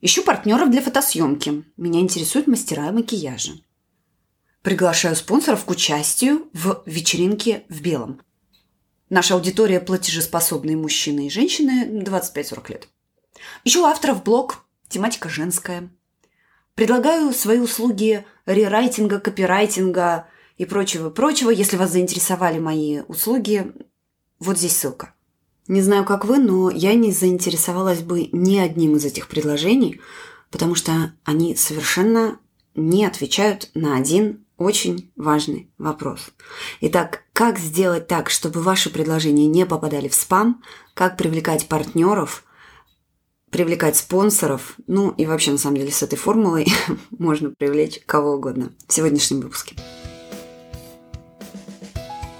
Ищу партнеров для фотосъемки. Меня интересуют мастера макияжа. Приглашаю спонсоров к участию в вечеринке в белом. Наша аудитория – платежеспособные мужчины и женщины 25-40 лет. Ищу авторов блог «Тематика женская». Предлагаю свои услуги рерайтинга, копирайтинга и прочего-прочего. Если вас заинтересовали мои услуги, вот здесь ссылка. Не знаю, как вы, но я не заинтересовалась бы ни одним из этих предложений, потому что они совершенно не отвечают на один очень важный вопрос. Итак, как сделать так, чтобы ваши предложения не попадали в спам, как привлекать партнеров, привлекать спонсоров, ну и вообще, на самом деле, с этой формулой можно привлечь кого угодно в сегодняшнем выпуске.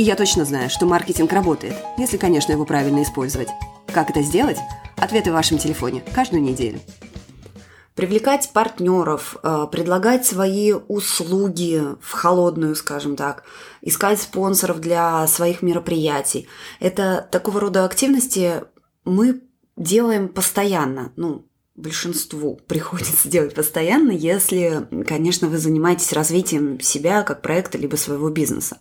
И я точно знаю, что маркетинг работает, если, конечно, его правильно использовать. Как это сделать? Ответы в вашем телефоне каждую неделю. Привлекать партнеров, э, предлагать свои услуги в холодную, скажем так, искать спонсоров для своих мероприятий. Это такого рода активности мы делаем постоянно. Ну, большинству приходится делать постоянно, если, конечно, вы занимаетесь развитием себя как проекта либо своего бизнеса.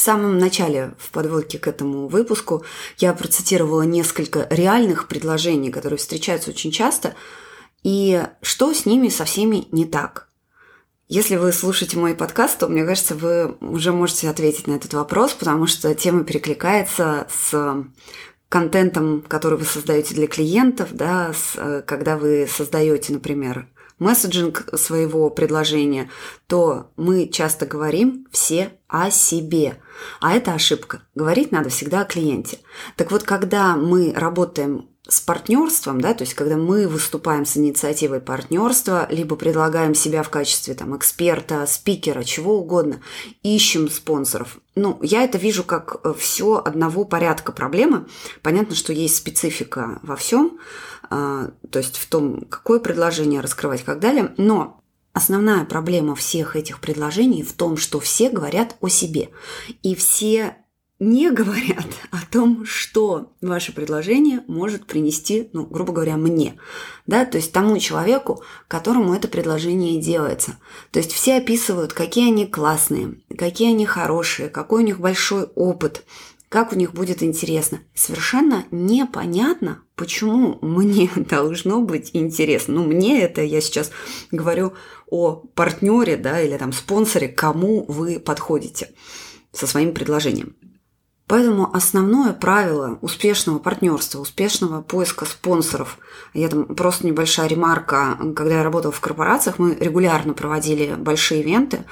В самом начале, в подводке к этому выпуску, я процитировала несколько реальных предложений, которые встречаются очень часто, и что с ними со всеми не так. Если вы слушаете мой подкаст, то, мне кажется, вы уже можете ответить на этот вопрос, потому что тема перекликается с контентом, который вы создаете для клиентов, да, с, э, когда вы создаете, например, месседжинг своего предложения, то мы часто говорим все о себе. А это ошибка. Говорить надо всегда о клиенте. Так вот, когда мы работаем с партнерством, да, то есть когда мы выступаем с инициативой партнерства, либо предлагаем себя в качестве там эксперта, спикера, чего угодно, ищем спонсоров. Ну, я это вижу как э, все одного порядка проблемы. Понятно, что есть специфика во всем, а, то есть в том, какое предложение раскрывать, как далее. Но основная проблема всех этих предложений в том, что все говорят о себе. И все не говорят о том, что ваше предложение может принести, ну, грубо говоря, мне, да, то есть тому человеку, которому это предложение делается. То есть все описывают, какие они классные, какие они хорошие, какой у них большой опыт, как у них будет интересно. Совершенно непонятно, почему мне должно быть интересно. Ну, мне это, я сейчас говорю о партнере, да, или там спонсоре, кому вы подходите со своим предложением. Поэтому основное правило успешного партнерства, успешного поиска спонсоров, я там просто небольшая ремарка, когда я работала в корпорациях, мы регулярно проводили большие ивенты,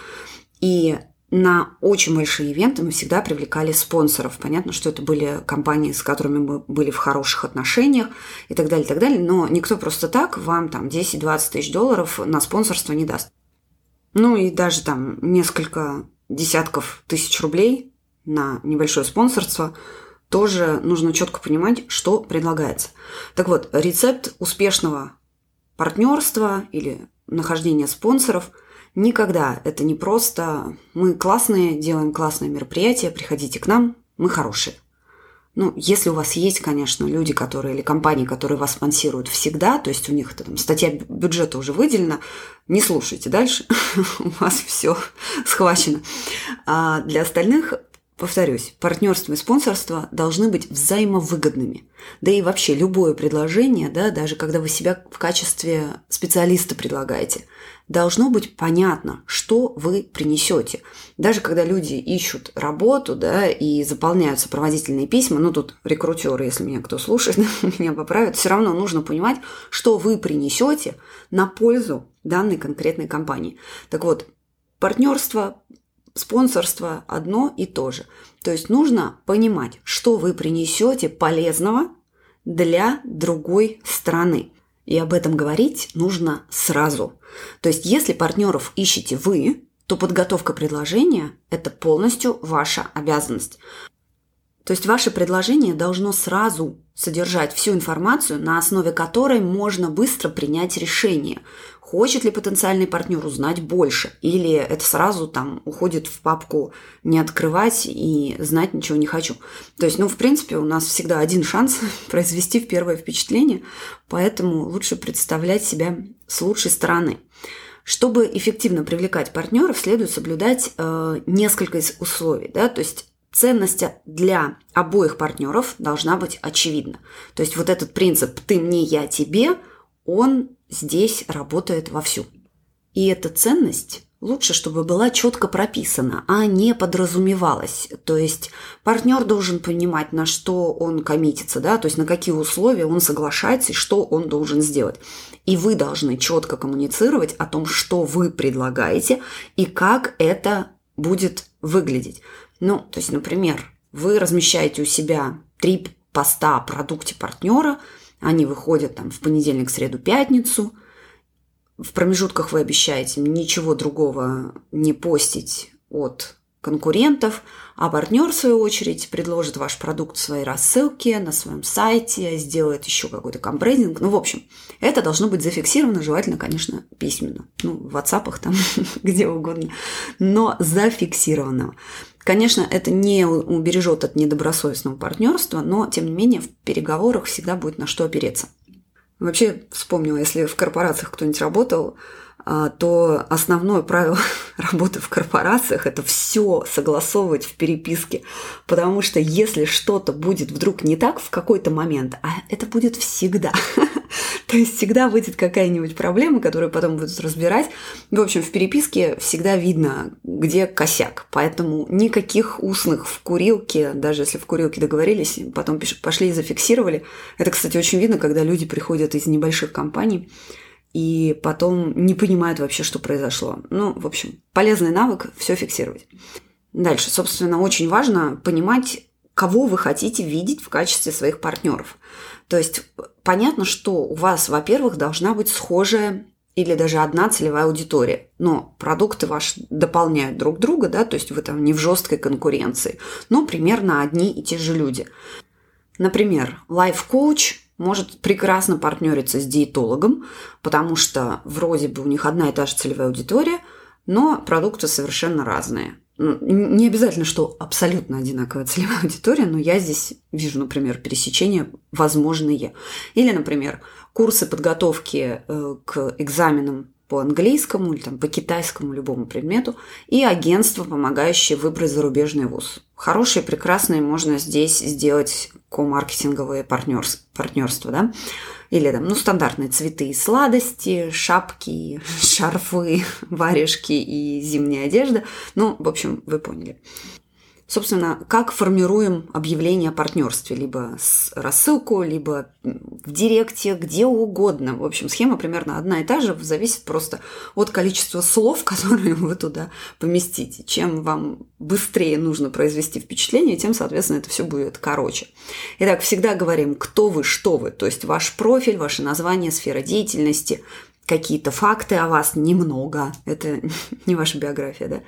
и на очень большие ивенты мы всегда привлекали спонсоров. Понятно, что это были компании, с которыми мы были в хороших отношениях и так далее, и так далее. Но никто просто так вам там 10-20 тысяч долларов на спонсорство не даст. Ну и даже там несколько десятков тысяч рублей на небольшое спонсорство, тоже нужно четко понимать, что предлагается. Так вот, рецепт успешного партнерства или нахождения спонсоров никогда это не просто мы классные, делаем классное мероприятие, приходите к нам, мы хорошие. Ну, если у вас есть, конечно, люди, которые или компании, которые вас спонсируют всегда, то есть у них там статья бюджета уже выделена, не слушайте дальше, у вас все схвачено. А для остальных Повторюсь, партнерство и спонсорство должны быть взаимовыгодными. Да и вообще любое предложение, да, даже когда вы себя в качестве специалиста предлагаете, должно быть понятно, что вы принесете. Даже когда люди ищут работу, да, и заполняют сопроводительные письма, ну тут рекрутеры, если меня кто слушает, меня поправят, все равно нужно понимать, что вы принесете на пользу данной конкретной компании. Так вот, партнерство спонсорство одно и то же. То есть нужно понимать, что вы принесете полезного для другой страны. И об этом говорить нужно сразу. То есть, если партнеров ищете вы, то подготовка предложения – это полностью ваша обязанность. То есть ваше предложение должно сразу содержать всю информацию, на основе которой можно быстро принять решение, хочет ли потенциальный партнер узнать больше, или это сразу там уходит в папку не открывать и знать ничего не хочу. То есть, ну, в принципе, у нас всегда один шанс произвести первое впечатление, поэтому лучше представлять себя с лучшей стороны. Чтобы эффективно привлекать партнеров, следует соблюдать э, несколько условий. Да? То есть ценность для обоих партнеров должна быть очевидна. То есть вот этот принцип «ты мне, я тебе», он здесь работает вовсю. И эта ценность лучше, чтобы была четко прописана, а не подразумевалась. То есть партнер должен понимать, на что он коммитится, да, то есть на какие условия он соглашается и что он должен сделать. И вы должны четко коммуницировать о том, что вы предлагаете и как это будет выглядеть. Ну, то есть, например, вы размещаете у себя три поста о продукте партнера, они выходят там в понедельник, среду, пятницу. В промежутках вы обещаете ничего другого не постить от конкурентов, а партнер, в свою очередь, предложит ваш продукт в своей рассылке, на своем сайте, сделает еще какой-то компрейдинг. Ну, в общем, это должно быть зафиксировано, желательно, конечно, письменно. Ну, в WhatsApp там, где угодно, но зафиксировано. Конечно, это не убережет от недобросовестного партнерства, но, тем не менее, в переговорах всегда будет на что опереться. Вообще, вспомнила, если в корпорациях кто-нибудь работал, а, то основное правило работы в корпорациях – это все согласовывать в переписке. Потому что если что-то будет вдруг не так в какой-то момент, а это будет всегда, то есть всегда будет какая-нибудь проблема, которую потом будут разбирать. В общем, в переписке всегда видно, где косяк. Поэтому никаких устных в курилке, даже если в курилке договорились, потом пошли и зафиксировали. Это, кстати, очень видно, когда люди приходят из небольших компаний, и потом не понимают вообще, что произошло. Ну, в общем, полезный навык все фиксировать. Дальше, собственно, очень важно понимать, кого вы хотите видеть в качестве своих партнеров. То есть понятно, что у вас, во-первых, должна быть схожая или даже одна целевая аудитория. Но продукты ваши дополняют друг друга, да, то есть вы там не в жесткой конкуренции, но примерно одни и те же люди. Например, лайф-коуч может прекрасно партнериться с диетологом, потому что вроде бы у них одна и та же целевая аудитория, но продукты совершенно разные. Не обязательно, что абсолютно одинаковая целевая аудитория, но я здесь вижу, например, пересечения возможные. Или, например, курсы подготовки э, к экзаменам по английскому или там, по китайскому любому предмету и агентство, помогающее выбрать зарубежный вуз. Хорошие, прекрасные можно здесь сделать ко-маркетинговые партнерства, да? Или там, ну, стандартные цветы и сладости, шапки, шарфы, варежки и зимняя одежда. Ну, в общем, вы поняли. Собственно, как формируем объявление о партнерстве? Либо с рассылку, либо в директе, где угодно. В общем, схема примерно одна и та же, зависит просто от количества слов, которые вы туда поместите. Чем вам быстрее нужно произвести впечатление, тем, соответственно, это все будет короче. Итак, всегда говорим, кто вы, что вы, то есть ваш профиль, ваше название, сфера деятельности, какие-то факты о вас немного. Это не ваша биография, да?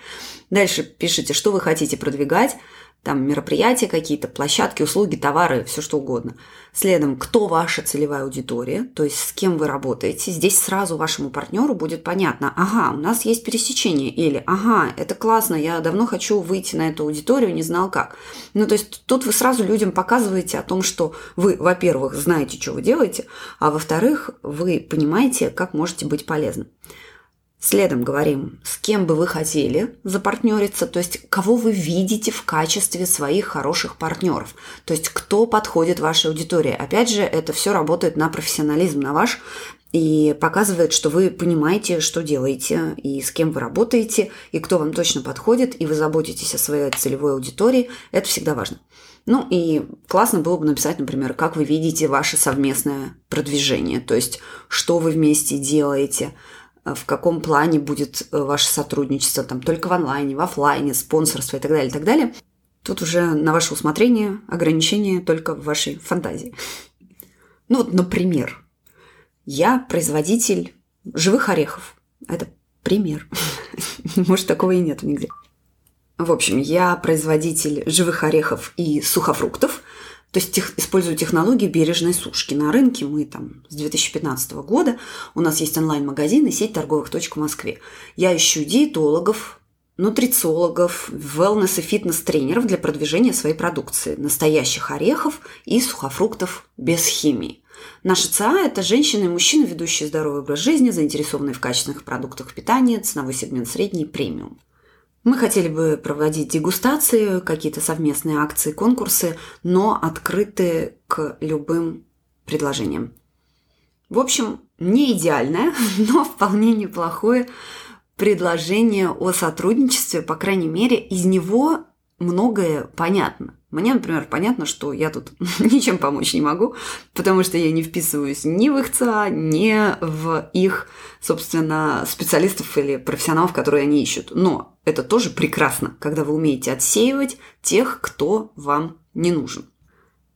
Дальше пишите, что вы хотите продвигать, там мероприятия какие-то, площадки, услуги, товары, все что угодно. Следом, кто ваша целевая аудитория, то есть с кем вы работаете. Здесь сразу вашему партнеру будет понятно, ага, у нас есть пересечение, или ага, это классно, я давно хочу выйти на эту аудиторию, не знал как. Ну, то есть тут вы сразу людям показываете о том, что вы, во-первых, знаете, что вы делаете, а во-вторых, вы понимаете, как можете быть полезным. Следом говорим, с кем бы вы хотели запартнериться, то есть кого вы видите в качестве своих хороших партнеров, то есть кто подходит вашей аудитории. Опять же, это все работает на профессионализм, на ваш, и показывает, что вы понимаете, что делаете, и с кем вы работаете, и кто вам точно подходит, и вы заботитесь о своей целевой аудитории. Это всегда важно. Ну и классно было бы написать, например, как вы видите ваше совместное продвижение, то есть что вы вместе делаете – в каком плане будет э, ваше сотрудничество, там, только в онлайне, в офлайне, спонсорство и так далее, и так далее. Тут уже на ваше усмотрение ограничения только в вашей фантазии. Ну вот, например, я производитель живых орехов. Это пример. Может, такого и нет нигде. В общем, я производитель живых орехов и сухофруктов, то есть тех, использую технологии бережной сушки. На рынке мы там с 2015 года, у нас есть онлайн-магазин и сеть торговых точек в Москве. Я ищу диетологов, нутрициологов, wellness и фитнес-тренеров для продвижения своей продукции, настоящих орехов и сухофруктов без химии. Наши ЦА – это женщины и мужчины, ведущие здоровый образ жизни, заинтересованные в качественных продуктах питания, ценовой сегмент средний, премиум. Мы хотели бы проводить дегустации, какие-то совместные акции, конкурсы, но открыты к любым предложениям. В общем, не идеальное, но вполне неплохое предложение о сотрудничестве, по крайней мере, из него многое понятно. Мне, например, понятно, что я тут ничем помочь не могу, потому что я не вписываюсь ни в их ЦА, ни в их, собственно, специалистов или профессионалов, которые они ищут. Но это тоже прекрасно, когда вы умеете отсеивать тех, кто вам не нужен.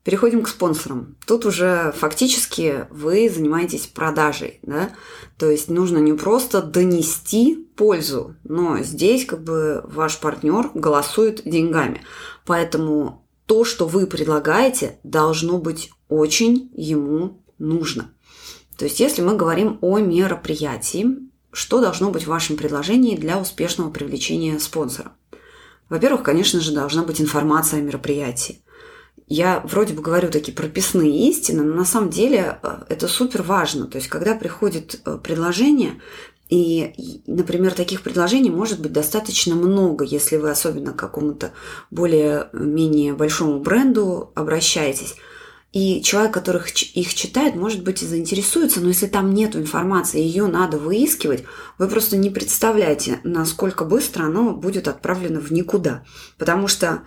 Переходим к спонсорам. Тут уже фактически вы занимаетесь продажей, да? То есть нужно не просто донести пользу, но здесь как бы ваш партнер голосует деньгами. Поэтому то, что вы предлагаете, должно быть очень ему нужно. То есть если мы говорим о мероприятии, что должно быть в вашем предложении для успешного привлечения спонсора? Во-первых, конечно же, должна быть информация о мероприятии я вроде бы говорю такие прописные истины, но на самом деле э, это супер важно. То есть, когда приходит э, предложение, и, например, таких предложений может быть достаточно много, если вы особенно к какому-то более-менее большому бренду обращаетесь. И человек, который их читает, может быть, и заинтересуется, но если там нет информации, ее надо выискивать, вы просто не представляете, насколько быстро оно будет отправлено в никуда. Потому что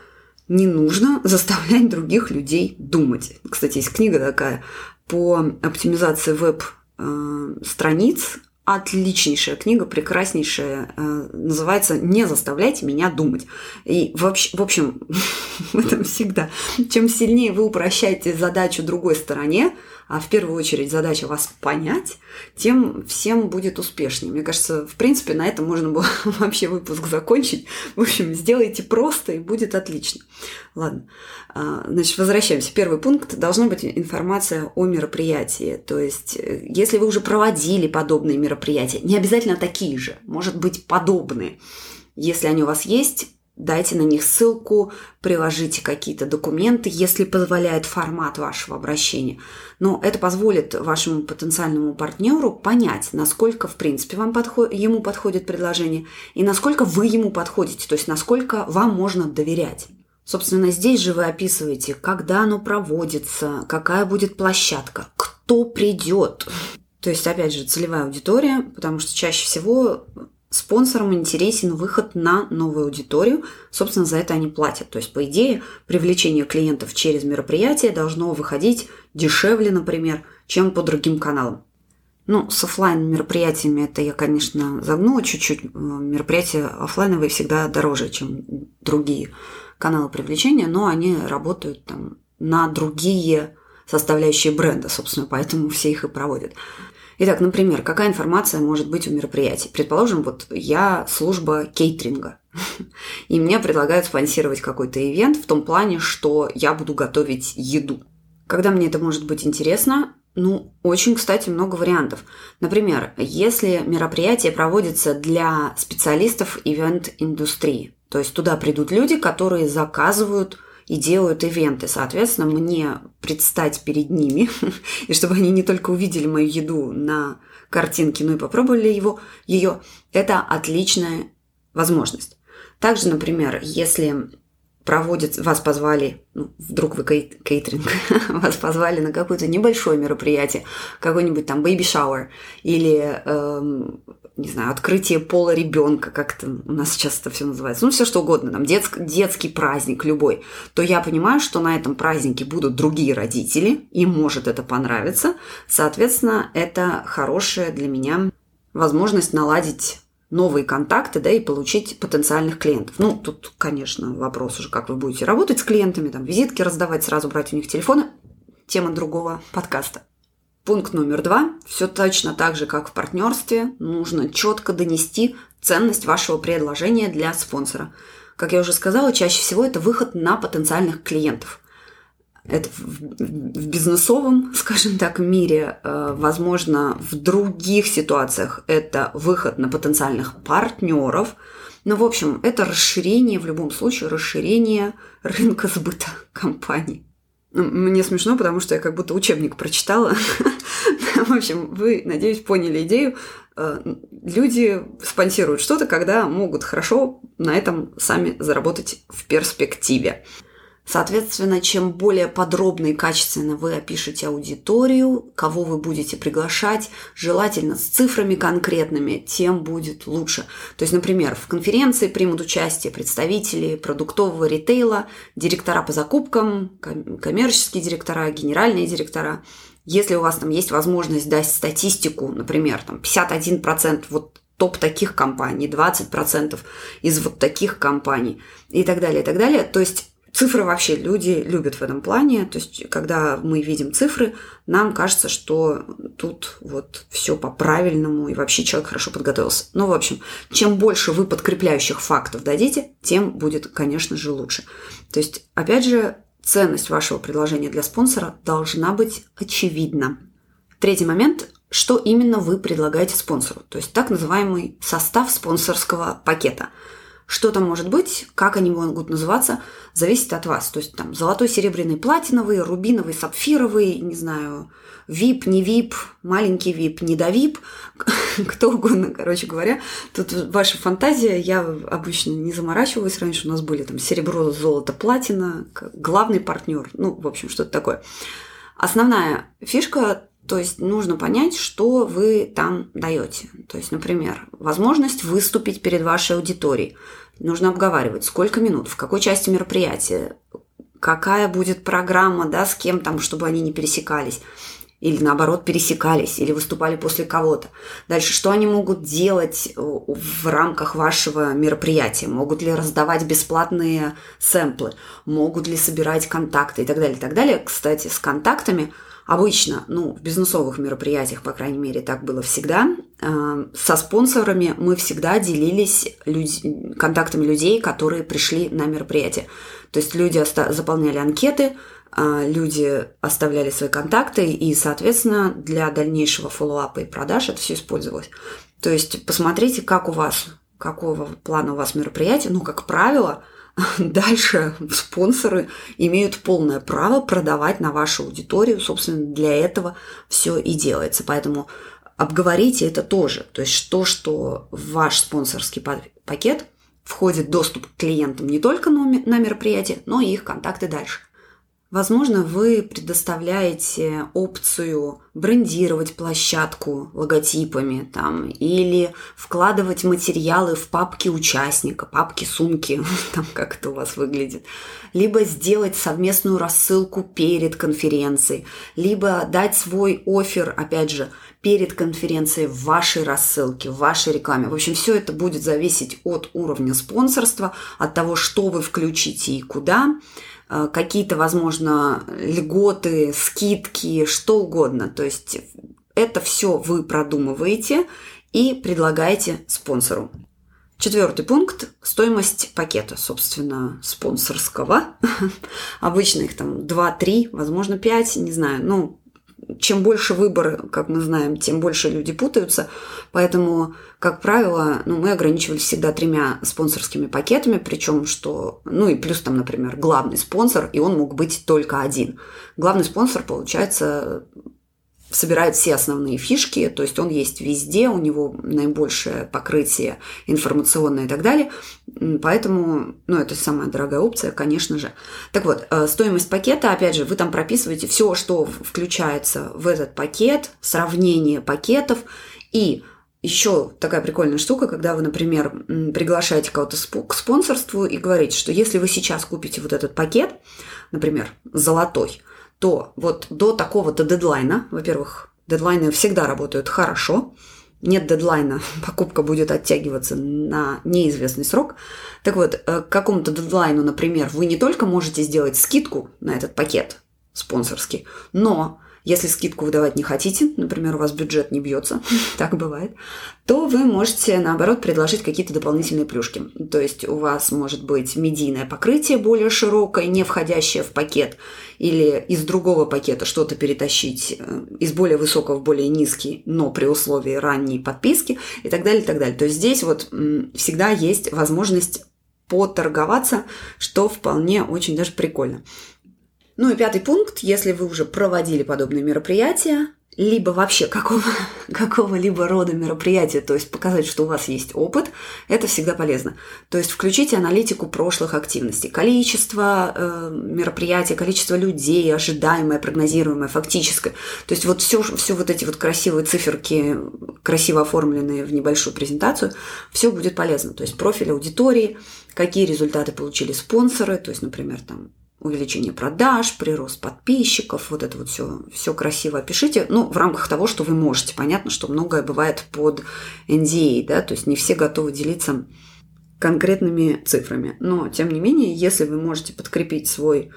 не нужно заставлять других людей думать. Кстати, есть книга такая по оптимизации веб-страниц. Отличнейшая книга, прекраснейшая. Э, называется «Не заставляйте меня думать». И вообще, в общем, в этом всегда. Чем сильнее вы упрощаете задачу другой стороне, а в первую очередь задача вас понять, тем всем будет успешнее. Мне кажется, в принципе, на этом можно было вообще выпуск закончить. В общем, сделайте просто, и будет отлично. Ладно, а, значит, возвращаемся. Первый пункт. Должна быть информация о мероприятии. То есть, э, если вы уже проводили подобные мероприятия, не обязательно такие же, может быть, подобные. Если они у вас есть, дайте на них ссылку, приложите какие-то документы, если позволяет формат вашего обращения. Но это позволит вашему потенциальному партнеру понять, насколько, в принципе, вам подход, ему подходит предложение и насколько вы ему подходите, то есть насколько вам можно доверять. Собственно, здесь же вы описываете, когда оно проводится, какая будет площадка, кто придет. То есть, опять же, целевая аудитория, потому что чаще всего Спонсорам интересен выход на новую аудиторию, собственно, за это они платят. То есть, по идее, привлечение клиентов через мероприятие должно выходить дешевле, например, чем по другим каналам. Ну, с офлайн мероприятиями это я, конечно, загнула чуть-чуть. Мероприятия офлайновые всегда дороже, чем другие каналы привлечения, но они работают там на другие составляющие бренда, собственно, поэтому все их и проводят. Итак, например, какая информация может быть у мероприятий? Предположим, вот я служба кейтеринга, и мне предлагают спонсировать какой-то ивент в том плане, что я буду готовить еду. Когда мне это может быть интересно? Ну, очень, кстати, много вариантов. Например, если мероприятие проводится для специалистов ивент-индустрии, то есть туда придут люди, которые заказывают и делают ивенты. Соответственно, мне предстать перед ними, и чтобы они не только увидели мою еду на картинке, но и попробовали его, ее, это отличная возможность. Также, например, если проводит, вас позвали, ну, вдруг вы кейтеринг, вас позвали на какое-то небольшое мероприятие, какой-нибудь там baby shower или эм, не знаю, открытие пола ребенка, как это у нас сейчас это все называется, ну, все что угодно, там, детск, детский праздник любой, то я понимаю, что на этом празднике будут другие родители, им может это понравиться, соответственно, это хорошая для меня возможность наладить новые контакты, да, и получить потенциальных клиентов. Ну, тут, конечно, вопрос уже, как вы будете работать с клиентами, там, визитки раздавать, сразу брать у них телефоны, тема другого подкаста. Пункт номер два. Все точно так же, как в партнерстве. Нужно четко донести ценность вашего предложения для спонсора. Как я уже сказала, чаще всего это выход на потенциальных клиентов. Это в, бизнесовом, скажем так, мире, э, возможно, в других ситуациях это выход на потенциальных партнеров. Но, в общем, это расширение, в любом случае, расширение рынка сбыта компании. Ну, мне смешно, потому что я как будто учебник прочитала. В общем, вы, надеюсь, поняли идею. Э, люди спонсируют что-то, когда могут хорошо на этом сами заработать в перспективе. Соответственно, чем более подробно и качественно вы опишете аудиторию, кого вы будете приглашать, желательно с цифрами конкретными, тем будет лучше. То есть, например, в конференции примут участие представители продуктового ритейла, директора по закупкам, коммерческие директора, генеральные директора. Если у вас там есть возможность дать статистику, например, там 51% вот топ таких компаний, 20% из вот таких компаний и так далее, и так далее. То есть Цифры вообще люди любят в этом плане. То есть, когда мы видим цифры, нам кажется, что тут вот все по-правильному, и вообще человек хорошо подготовился. Ну, в общем, чем больше вы подкрепляющих фактов дадите, тем будет, конечно же, лучше. То есть, опять же, ценность вашего предложения для спонсора должна быть очевидна. Третий момент что именно вы предлагаете спонсору, то есть так называемый состав спонсорского пакета – что там может быть, как они могут называться, зависит от вас. То есть там золотой, серебряный, платиновый, рубиновый, сапфировый, не знаю, VIP, не VIP, маленький VIP, не до VIP, кто угодно, короче говоря. Тут ваша фантазия, я обычно не заморачиваюсь. Раньше у нас были там серебро, золото, платина, главный партнер, ну, в общем, что-то такое. Основная фишка то есть нужно понять, что вы там даете. То есть, например, возможность выступить перед вашей аудиторией. Нужно обговаривать, сколько минут, в какой части мероприятия, какая будет программа, да, с кем там, чтобы они не пересекались. Или наоборот пересекались, или выступали после кого-то. Дальше, что они могут делать э, в рамках вашего мероприятия? Могут ли раздавать бесплатные сэмплы? Могут ли собирать контакты и так далее, и так далее. Кстати, с контактами – Обычно, ну, в бизнесовых мероприятиях, по крайней мере, так было всегда, э, со спонсорами мы всегда делились люд... контактами людей, которые пришли на мероприятие. То есть люди оста... заполняли анкеты, э, люди оставляли свои контакты, и, соответственно, для дальнейшего фоллоуапа и продаж это все использовалось. То есть посмотрите, как у вас, какого плана у вас мероприятие. Ну, как правило, дальше спонсоры имеют полное право продавать на вашу аудиторию. Собственно, для этого все и делается. Поэтому обговорите это тоже. То есть то, что в ваш спонсорский пакет входит доступ к клиентам не только на мероприятие, но и их контакты дальше. Возможно, вы предоставляете опцию брендировать площадку логотипами там, или вкладывать материалы в папки участника, папки, сумки, там как это у вас выглядит, либо сделать совместную рассылку перед конференцией, либо дать свой офер, опять же, перед конференцией в вашей рассылке, в вашей рекламе. В общем, все это будет зависеть от уровня спонсорства, от того, что вы включите и куда. Э, какие-то, возможно, льготы, скидки, что угодно. То есть это все вы продумываете и предлагаете спонсору. Четвертый пункт – стоимость пакета, собственно, спонсорского. Обычно их там 2-3, возможно, 5, не знаю. Ну, чем больше выбор, как мы знаем, тем больше люди путаются. Поэтому, как правило, ну, мы ограничивались всегда тремя спонсорскими пакетами, причем что, ну и плюс там, например, главный спонсор, и он мог быть только один. Главный спонсор, получается, собирает все основные фишки, то есть он есть везде, у него наибольшее покрытие информационное и так далее. Поэтому, ну, это самая дорогая опция, конечно же. Так вот, э, стоимость пакета, опять же, вы там прописываете все, что включается в этот пакет, сравнение пакетов и еще такая прикольная штука, когда вы, например, приглашаете кого-то к спонсорству и говорите, что если вы сейчас купите вот этот пакет, например, золотой, то вот до такого-то дедлайна, во-первых, дедлайны всегда работают хорошо, нет дедлайна, покупка будет оттягиваться на неизвестный срок. Так вот, э, к какому-то дедлайну, например, вы не только можете сделать скидку на этот пакет спонсорский, но Если скидку выдавать не хотите, например, у вас бюджет не бьется, так бывает, то вы можете, наоборот, предложить какие-то дополнительные плюшки. То есть у вас может быть медийное покрытие более широкое, не входящее в пакет, или из другого пакета что-то перетащить э, из более высокого в более низкий, но при условии ранней подписки и так далее, и так далее. То есть здесь вот всегда есть возможность поторговаться, что вполне очень даже прикольно. Ну и пятый пункт, если вы уже проводили подобные мероприятия, либо вообще какого, какого-либо рода мероприятия, то есть показать, что у вас есть опыт, это всегда полезно. То есть включите аналитику прошлых активностей, количество э, мероприятий, количество людей, ожидаемое, прогнозируемое, фактическое. То есть вот все, все вот эти вот красивые циферки, красиво оформленные в небольшую презентацию, все будет полезно. То есть профиль аудитории, какие результаты получили спонсоры, то есть, например, там увеличение продаж, прирост подписчиков, вот это вот все, все красиво опишите. Ну, в рамках того, что вы можете. Понятно, что многое бывает под NDA, да, то есть не все готовы делиться конкретными цифрами. Но, тем не менее, если вы можете подкрепить свой,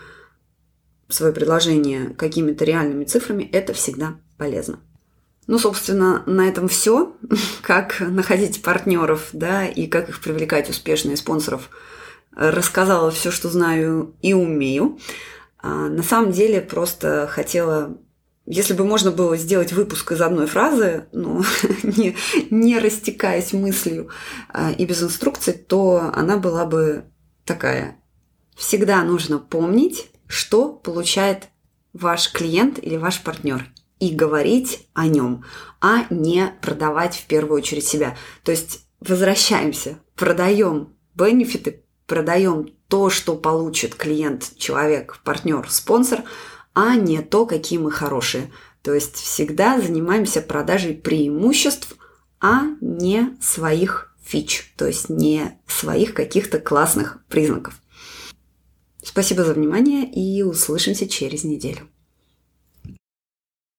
свое предложение какими-то реальными цифрами, это всегда полезно. Ну, собственно, на этом все. Как находить партнеров, да, и как их привлекать успешно спонсоров – рассказала все, что знаю и умею. А на самом деле просто хотела если бы можно было сделать выпуск из одной фразы, ну, не, не растекаясь мыслью а, и без инструкций, то она была бы такая. Всегда нужно помнить, что получает ваш клиент или ваш партнер и говорить о нем, а не продавать в первую очередь себя. То есть возвращаемся, продаем бенефиты, продаем то, что получит клиент, человек, партнер, спонсор, а не то, какие мы хорошие. То есть всегда занимаемся продажей преимуществ, а не своих фич, то есть не своих каких-то классных признаков. Спасибо за внимание и услышимся через неделю.